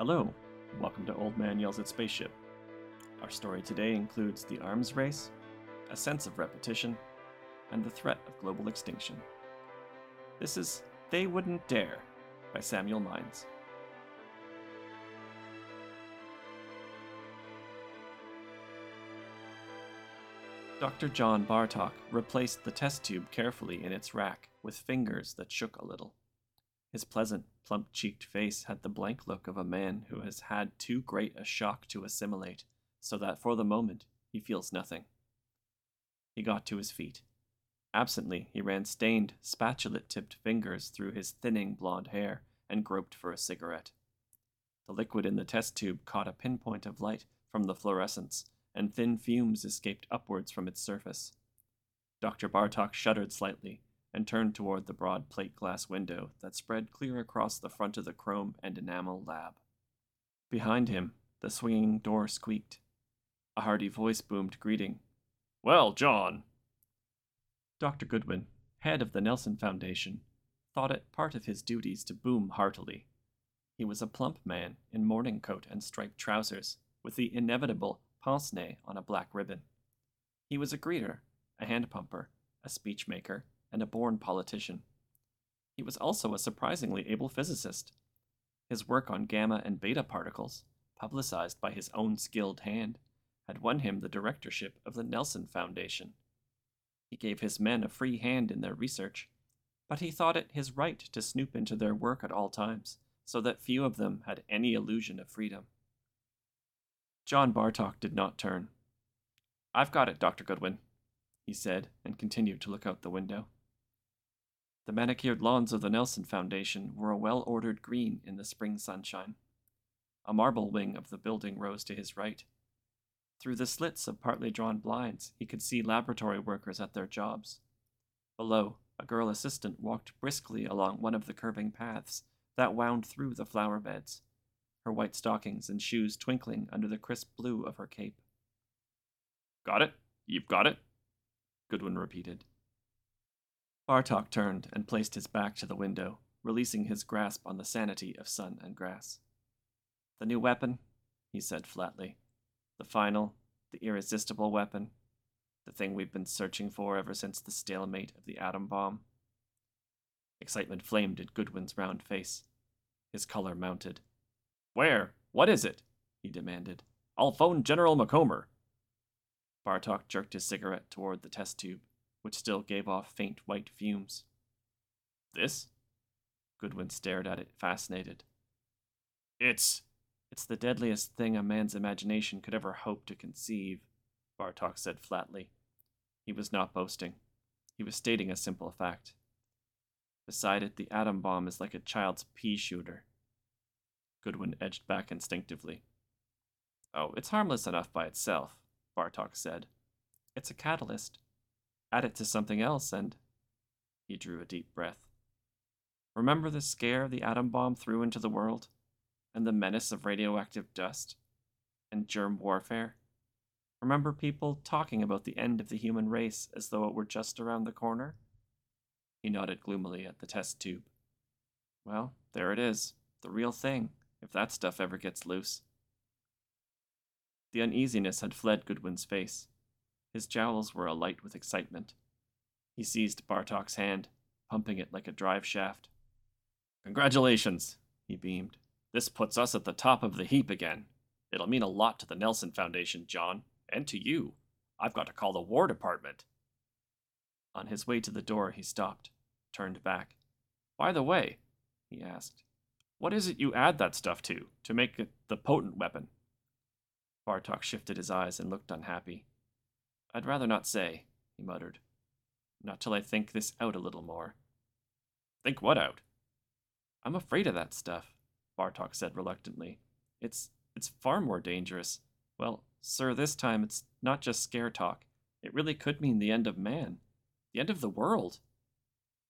Hello, welcome to Old Man Yells at Spaceship. Our story today includes the arms race, a sense of repetition, and the threat of global extinction. This is They Wouldn't Dare by Samuel Mines. Dr. John Bartok replaced the test tube carefully in its rack with fingers that shook a little. His pleasant, plump cheeked face had the blank look of a man who has had too great a shock to assimilate, so that for the moment he feels nothing. He got to his feet. Absently, he ran stained, spatulate tipped fingers through his thinning blond hair and groped for a cigarette. The liquid in the test tube caught a pinpoint of light from the fluorescence, and thin fumes escaped upwards from its surface. Dr. Bartok shuddered slightly and turned toward the broad plate glass window that spread clear across the front of the chrome and enamel lab. Behind him, the swinging door squeaked. A hearty voice boomed greeting. Well, John! Dr. Goodwin, head of the Nelson Foundation, thought it part of his duties to boom heartily. He was a plump man in morning coat and striped trousers, with the inevitable pince nez on a black ribbon. He was a greeter, a hand pumper, a speech maker, and a born politician. He was also a surprisingly able physicist. His work on gamma and beta particles, publicized by his own skilled hand, had won him the directorship of the Nelson Foundation. He gave his men a free hand in their research, but he thought it his right to snoop into their work at all times, so that few of them had any illusion of freedom. John Bartok did not turn. I've got it, Dr. Goodwin, he said, and continued to look out the window. The manicured lawns of the Nelson Foundation were a well ordered green in the spring sunshine. A marble wing of the building rose to his right. Through the slits of partly drawn blinds, he could see laboratory workers at their jobs. Below, a girl assistant walked briskly along one of the curving paths that wound through the flower beds, her white stockings and shoes twinkling under the crisp blue of her cape. Got it? You've got it? Goodwin repeated. Bartok turned and placed his back to the window, releasing his grasp on the sanity of sun and grass. The new weapon, he said flatly. The final, the irresistible weapon. The thing we've been searching for ever since the stalemate of the atom bomb. Excitement flamed in Goodwin's round face. His color mounted. Where? What is it? he demanded. I'll phone General Macomber. Bartok jerked his cigarette toward the test tube which still gave off faint white fumes. This? Goodwin stared at it, fascinated. It's. It's the deadliest thing a man's imagination could ever hope to conceive, Bartok said flatly. He was not boasting. He was stating a simple fact. Beside it, the atom bomb is like a child's pea shooter. Goodwin edged back instinctively. Oh, it's harmless enough by itself, Bartok said. It's a catalyst add it to something else, and he drew a deep breath. Remember the scare the atom bomb threw into the world, and the menace of radioactive dust, and germ warfare? Remember people talking about the end of the human race as though it were just around the corner? He nodded gloomily at the test tube. Well, there it is, the real thing, if that stuff ever gets loose. The uneasiness had fled Goodwin's face. His jowls were alight with excitement. He seized Bartok's hand, pumping it like a drive shaft. Congratulations, he beamed. This puts us at the top of the heap again. It'll mean a lot to the Nelson Foundation, John, and to you. I've got to call the War Department. On his way to the door, he stopped, turned back. By the way, he asked, what is it you add that stuff to, to make it the potent weapon? Bartok shifted his eyes and looked unhappy. I'd rather not say, he muttered. Not till I think this out a little more. Think what out? I'm afraid of that stuff, Bartok said reluctantly. It's it's far more dangerous. Well, sir, this time it's not just scare talk. It really could mean the end of man. The end of the world.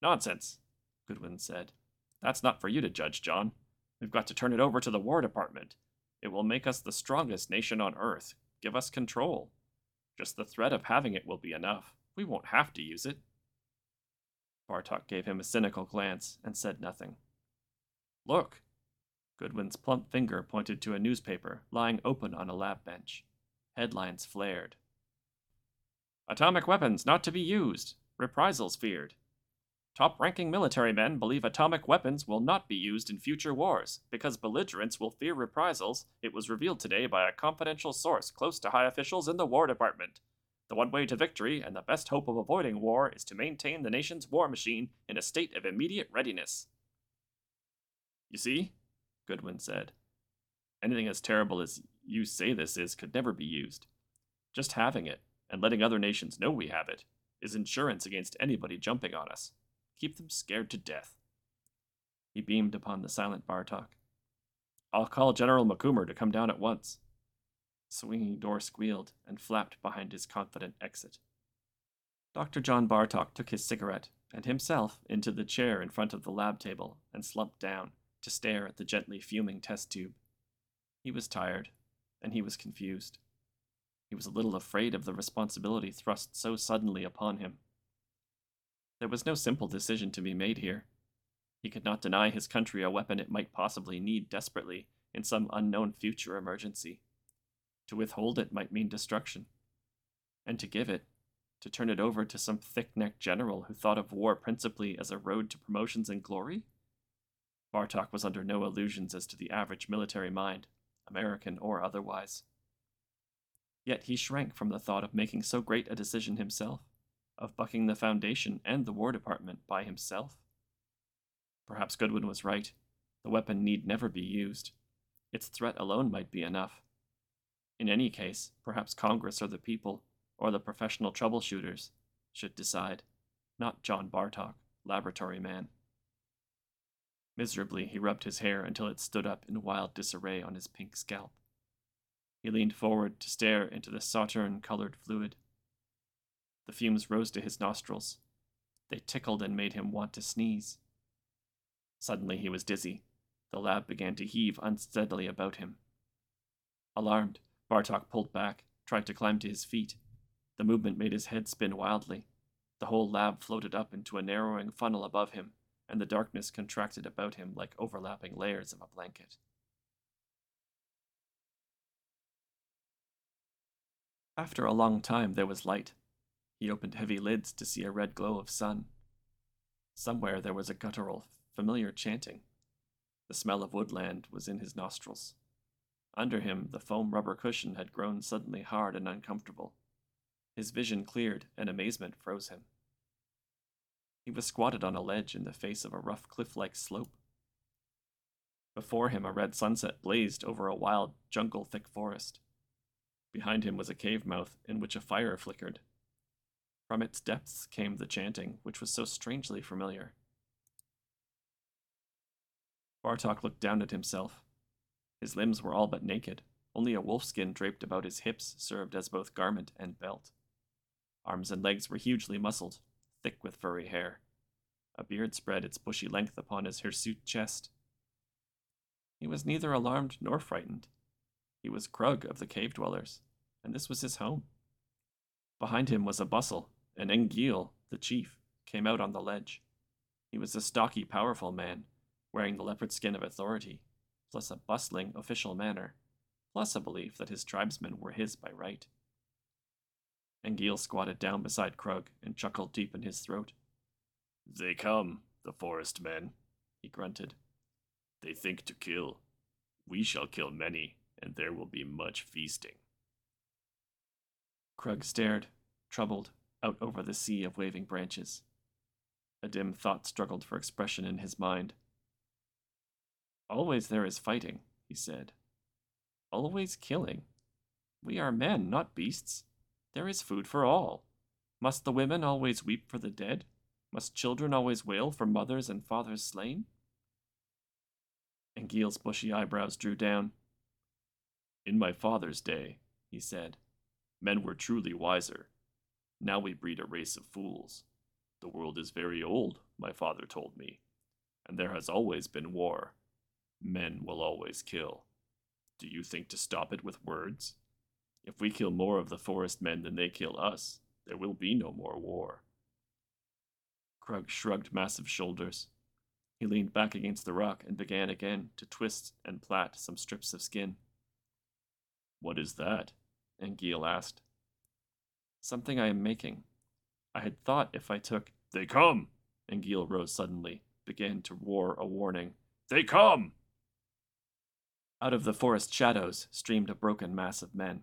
Nonsense, Goodwin said. That's not for you to judge, John. We've got to turn it over to the War Department. It will make us the strongest nation on Earth, give us control. Just the threat of having it will be enough. We won't have to use it. Bartok gave him a cynical glance and said nothing. Look, Goodwin's plump finger pointed to a newspaper lying open on a lab bench. Headlines flared. Atomic weapons not to be used. Reprisals feared. Top ranking military men believe atomic weapons will not be used in future wars because belligerents will fear reprisals, it was revealed today by a confidential source close to high officials in the War Department. The one way to victory and the best hope of avoiding war is to maintain the nation's war machine in a state of immediate readiness. You see, Goodwin said, anything as terrible as you say this is could never be used. Just having it, and letting other nations know we have it, is insurance against anybody jumping on us. Keep them scared to death. He beamed upon the silent Bartok. I'll call General Macomber to come down at once. The swinging door squealed and flapped behind his confident exit. Dr. John Bartok took his cigarette and himself into the chair in front of the lab table and slumped down to stare at the gently fuming test tube. He was tired, and he was confused. He was a little afraid of the responsibility thrust so suddenly upon him. There was no simple decision to be made here. He could not deny his country a weapon it might possibly need desperately in some unknown future emergency. To withhold it might mean destruction. And to give it, to turn it over to some thick necked general who thought of war principally as a road to promotions and glory? Bartok was under no illusions as to the average military mind, American or otherwise. Yet he shrank from the thought of making so great a decision himself, of bucking the Foundation and the War Department by himself. Perhaps Goodwin was right. The weapon need never be used. Its threat alone might be enough. In any case, perhaps Congress or the people, or the professional troubleshooters, should decide, not John Bartok, laboratory man. Miserably, he rubbed his hair until it stood up in wild disarray on his pink scalp. He leaned forward to stare into the sauterne colored fluid. The fumes rose to his nostrils. They tickled and made him want to sneeze. Suddenly he was dizzy. The lab began to heave unsteadily about him. Alarmed, Bartok pulled back, tried to climb to his feet. The movement made his head spin wildly. The whole lab floated up into a narrowing funnel above him, and the darkness contracted about him like overlapping layers of a blanket. After a long time, there was light. He opened heavy lids to see a red glow of sun. Somewhere there was a guttural, familiar chanting. The smell of woodland was in his nostrils. Under him, the foam rubber cushion had grown suddenly hard and uncomfortable. His vision cleared, and amazement froze him. He was squatted on a ledge in the face of a rough cliff like slope. Before him, a red sunset blazed over a wild, jungle thick forest. Behind him was a cave mouth in which a fire flickered. From its depths came the chanting, which was so strangely familiar. Bartok looked down at himself. His limbs were all but naked. Only a wolfskin draped about his hips served as both garment and belt. Arms and legs were hugely muscled, thick with furry hair. A beard spread its bushy length upon his hirsute chest. He was neither alarmed nor frightened. He was Krug of the cave dwellers, and this was his home. Behind him was a bustle, and Engil, the chief, came out on the ledge. He was a stocky, powerful man, wearing the leopard skin of authority, plus a bustling official manner, plus a belief that his tribesmen were his by right. Engil squatted down beside Krug and chuckled deep in his throat. They come, the forest men, he grunted. They think to kill. We shall kill many, and there will be much feasting. Krug stared, troubled, out over the sea of waving branches. A dim thought struggled for expression in his mind. Always there is fighting, he said. Always killing. We are men, not beasts. There is food for all. Must the women always weep for the dead? Must children always wail for mothers and fathers slain? Engil's bushy eyebrows drew down. In my father's day, he said, men were truly wiser. Now we breed a race of fools. The world is very old, my father told me, and there has always been war. Men will always kill. Do you think to stop it with words? If we kill more of the forest men than they kill us, there will be no more war. Krug shrugged massive shoulders. He leaned back against the rock and began again to twist and plait some strips of skin. What is that? Anguille asked. Something I am making. I had thought if I took. They come! Anguille rose suddenly, began to roar a warning. They come! Out of the forest shadows streamed a broken mass of men.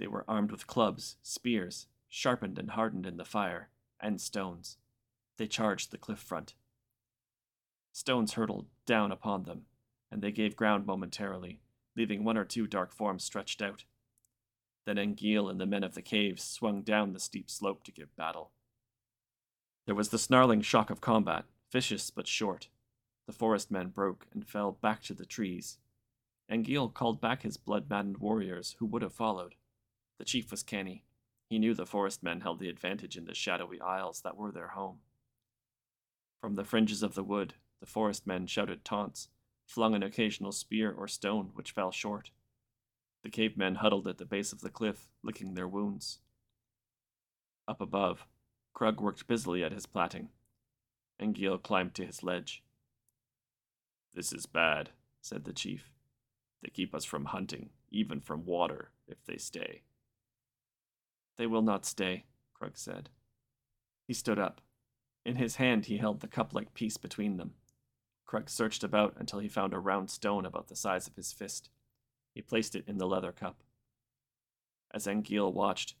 They were armed with clubs, spears, sharpened and hardened in the fire, and stones. They charged the cliff front. Stones hurtled down upon them, and they gave ground momentarily, leaving one or two dark forms stretched out. Then Anguille and the men of the caves swung down the steep slope to give battle. There was the snarling shock of combat, vicious but short. The forest men broke and fell back to the trees. Anguille called back his blood maddened warriors who would have followed. The chief was canny. He knew the forest men held the advantage in the shadowy aisles that were their home. From the fringes of the wood, the forest men shouted taunts, flung an occasional spear or stone which fell short. The cave men huddled at the base of the cliff, licking their wounds. Up above, Krug worked busily at his plaiting. Anguille climbed to his ledge. This is bad, said the chief. They keep us from hunting, even from water, if they stay. They will not stay, Krug said. He stood up. In his hand he held the cup-like piece between them. Krug searched about until he found a round stone about the size of his fist. He placed it in the leather cup. As Anguille watched,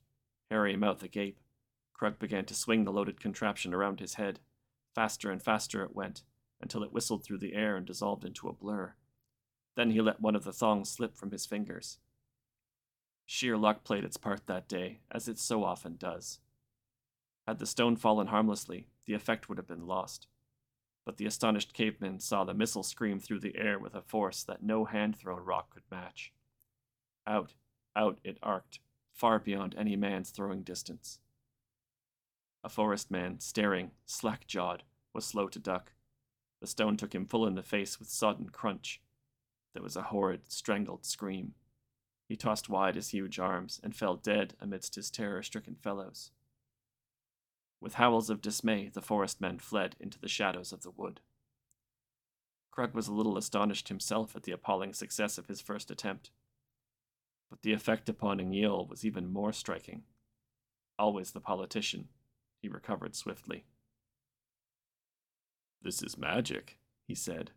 hairy mouth agape, Krug began to swing the loaded contraption around his head. Faster and faster it went, until it whistled through the air and dissolved into a blur. Then he let one of the thongs slip from his fingers. Sheer luck played its part that day, as it so often does. Had the stone fallen harmlessly, the effect would have been lost. But the astonished caveman saw the missile scream through the air with a force that no hand thrown rock could match. Out, out it arced, far beyond any man's throwing distance. A forest man, staring, slack jawed, was slow to duck. The stone took him full in the face with sodden crunch. There was a horrid, strangled scream. He tossed wide his huge arms and fell dead amidst his terror stricken fellows. With howls of dismay, the forest men fled into the shadows of the wood. Krug was a little astonished himself at the appalling success of his first attempt. But the effect upon Anguille was even more striking. Always the politician, he recovered swiftly. This is magic, he said.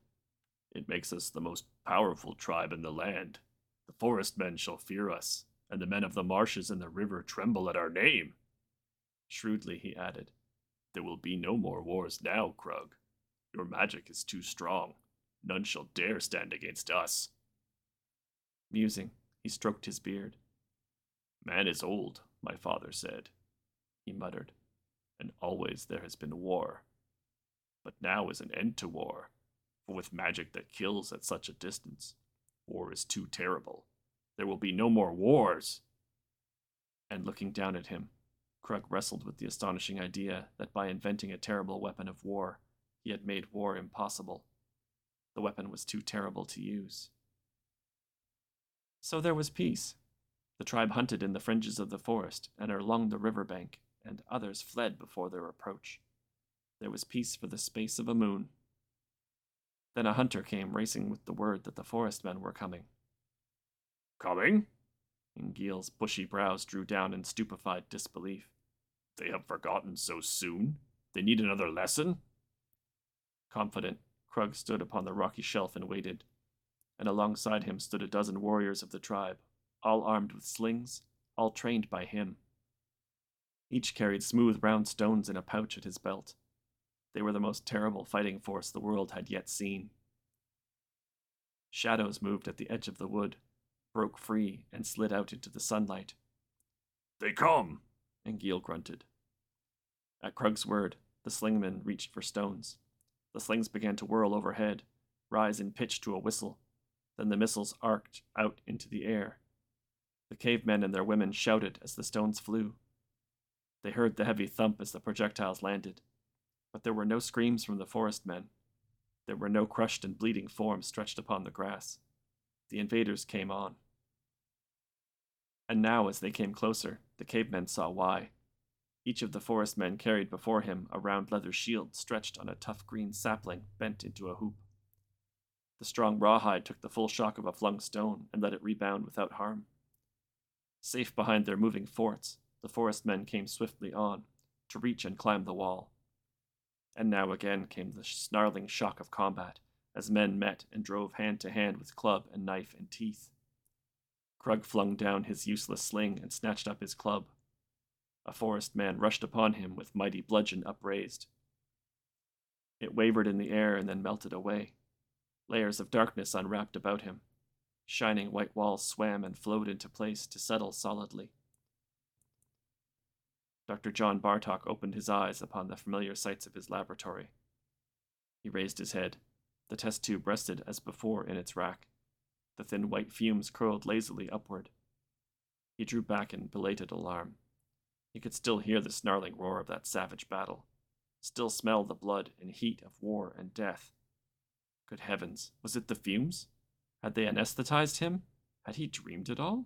It makes us the most powerful tribe in the land. The forest men shall fear us, and the men of the marshes and the river tremble at our name. Shrewdly he added, There will be no more wars now, Krug. Your magic is too strong. None shall dare stand against us. Musing, he stroked his beard. Man is old, my father said, he muttered, and always there has been war. But now is an end to war, for with magic that kills at such a distance, war is too terrible. There will be no more wars. And looking down at him, Krug wrestled with the astonishing idea that by inventing a terrible weapon of war, he had made war impossible. The weapon was too terrible to use. So there was peace. The tribe hunted in the fringes of the forest and along the river bank, and others fled before their approach. There was peace for the space of a moon. Then a hunter came racing with the word that the forest men were coming. Coming? Anguille's bushy brows drew down in stupefied disbelief. They have forgotten so soon? They need another lesson? Confident, Krug stood upon the rocky shelf and waited, and alongside him stood a dozen warriors of the tribe, all armed with slings, all trained by him. Each carried smooth round stones in a pouch at his belt. They were the most terrible fighting force the world had yet seen. Shadows moved at the edge of the wood, broke free, and slid out into the sunlight. They come, Anguille grunted. At Krug's word, the slingmen reached for stones. The slings began to whirl overhead, rise in pitch to a whistle. Then the missiles arced out into the air. The cavemen and their women shouted as the stones flew. They heard the heavy thump as the projectiles landed, but there were no screams from the forest men. There were no crushed and bleeding forms stretched upon the grass. The invaders came on. And now, as they came closer, the cavemen saw why. Each of the forest men carried before him a round leather shield stretched on a tough green sapling bent into a hoop. The strong rawhide took the full shock of a flung stone and let it rebound without harm. Safe behind their moving forts, the forest men came swiftly on, to reach and climb the wall. And now again came the snarling shock of combat, as men met and drove hand to hand with club and knife and teeth. Krug flung down his useless sling and snatched up his club. A forest man rushed upon him with mighty bludgeon upraised. It wavered in the air and then melted away. Layers of darkness unwrapped about him. Shining white walls swam and flowed into place to settle solidly. Dr. John Bartok opened his eyes upon the familiar sights of his laboratory. He raised his head. The test tube rested as before in its rack. The thin white fumes curled lazily upward. He drew back in belated alarm. He could still hear the snarling roar of that savage battle, still smell the blood and heat of war and death. Good heavens, was it the fumes? Had they anesthetized him? Had he dreamed it all?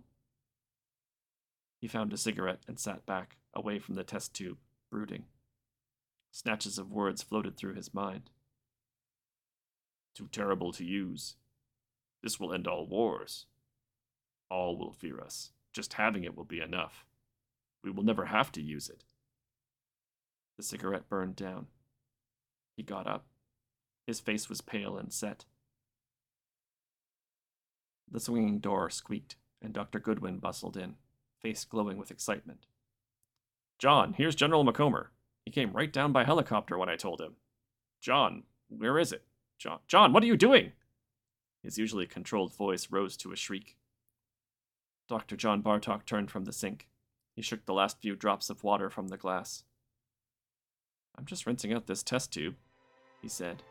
He found a cigarette and sat back, away from the test tube, brooding. Snatches of words floated through his mind. Too terrible to use. This will end all wars. All will fear us. Just having it will be enough. We will never have to use it. The cigarette burned down. He got up. His face was pale and set. The swinging door squeaked, and Dr. Goodwin bustled in, face glowing with excitement. John, here's General Macomber. He came right down by helicopter when I told him. John, where is it? John, John, what are you doing? His usually controlled voice rose to a shriek. Dr. John Bartok turned from the sink. He shook the last few drops of water from the glass. I'm just rinsing out this test tube, he said.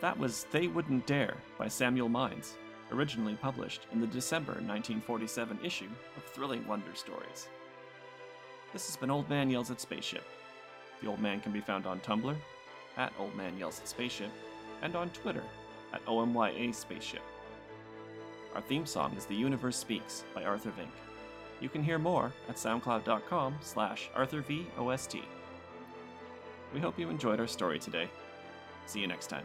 That was They Wouldn't Dare by Samuel Mines, originally published in the December 1947 issue of Thrilling Wonder Stories. This has been Old Man Yells at Spaceship. The Old Man can be found on Tumblr, at Old Man Yells at Spaceship, and on Twitter, at OMYA Spaceship. Our theme song is The Universe Speaks by Arthur Vyncke. You can hear more at soundcloud.com slash arthurvost. We hope you enjoyed our story today. See you next time.